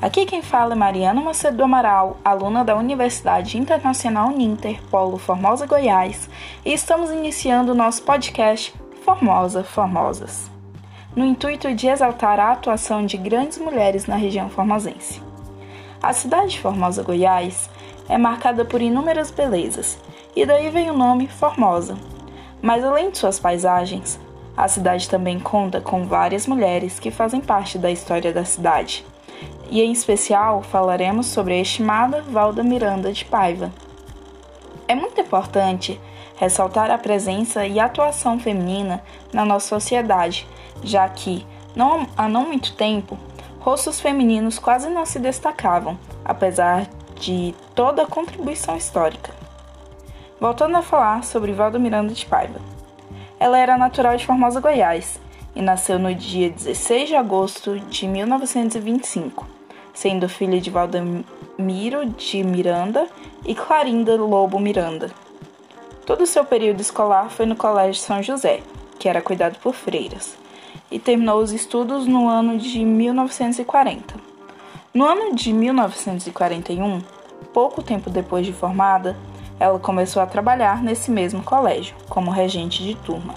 Aqui quem fala é Mariana Macedo do Amaral, aluna da Universidade Internacional Ninter, Polo Formosa, Goiás, e estamos iniciando o nosso podcast Formosa Formosas, no intuito de exaltar a atuação de grandes mulheres na região formosense. A cidade de Formosa, Goiás, é marcada por inúmeras belezas, e daí vem o nome Formosa. Mas além de suas paisagens, a cidade também conta com várias mulheres que fazem parte da história da cidade e em especial falaremos sobre a estimada Valda Miranda de Paiva. É muito importante ressaltar a presença e atuação feminina na nossa sociedade, já que, não, há não muito tempo, rostos femininos quase não se destacavam, apesar de toda a contribuição histórica. Voltando a falar sobre Valda Miranda de Paiva. Ela era natural de Formosa, Goiás, e nasceu no dia 16 de agosto de 1925 sendo filha de Valdemiro de Miranda e Clarinda Lobo Miranda. Todo o seu período escolar foi no Colégio São José, que era cuidado por freiras, e terminou os estudos no ano de 1940. No ano de 1941, pouco tempo depois de formada, ela começou a trabalhar nesse mesmo colégio, como regente de turma.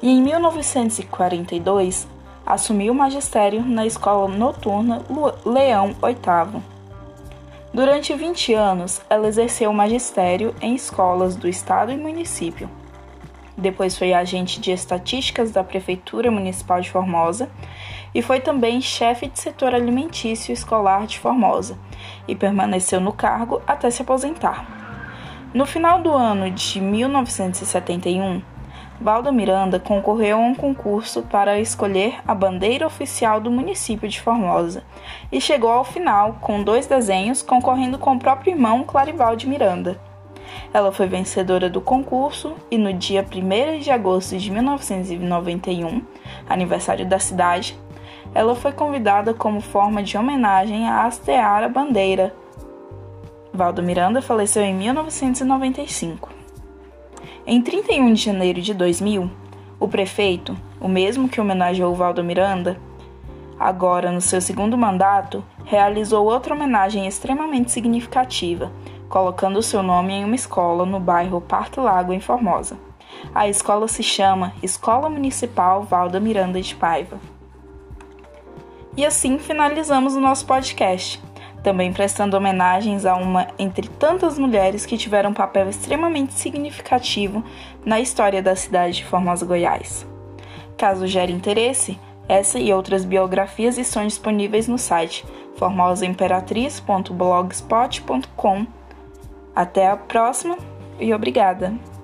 E em 1942, assumiu o magistério na escola noturna Leão VIII. Durante 20 anos, ela exerceu o magistério em escolas do estado e município. Depois foi agente de estatísticas da Prefeitura Municipal de Formosa e foi também chefe de setor alimentício escolar de Formosa e permaneceu no cargo até se aposentar. No final do ano de 1971, Valda Miranda concorreu a um concurso para escolher a bandeira oficial do município de Formosa e chegou ao final com dois desenhos concorrendo com o próprio irmão Clarivalde Miranda. Ela foi vencedora do concurso e no dia 1 de agosto de 1991, aniversário da cidade, ela foi convidada como forma de homenagem a hastear a bandeira. Valdo Miranda faleceu em 1995. Em 31 de janeiro de 2000, o prefeito, o mesmo que homenageou Valdo Miranda, agora no seu segundo mandato, realizou outra homenagem extremamente significativa, colocando seu nome em uma escola no bairro Parque Lago, em Formosa. A escola se chama Escola Municipal Valda Miranda de Paiva. E assim finalizamos o nosso podcast também prestando homenagens a uma entre tantas mulheres que tiveram um papel extremamente significativo na história da cidade de Formosa, Goiás. Caso gere interesse, essa e outras biografias estão disponíveis no site formosaimperatrizblogspotcom Até a próxima e obrigada!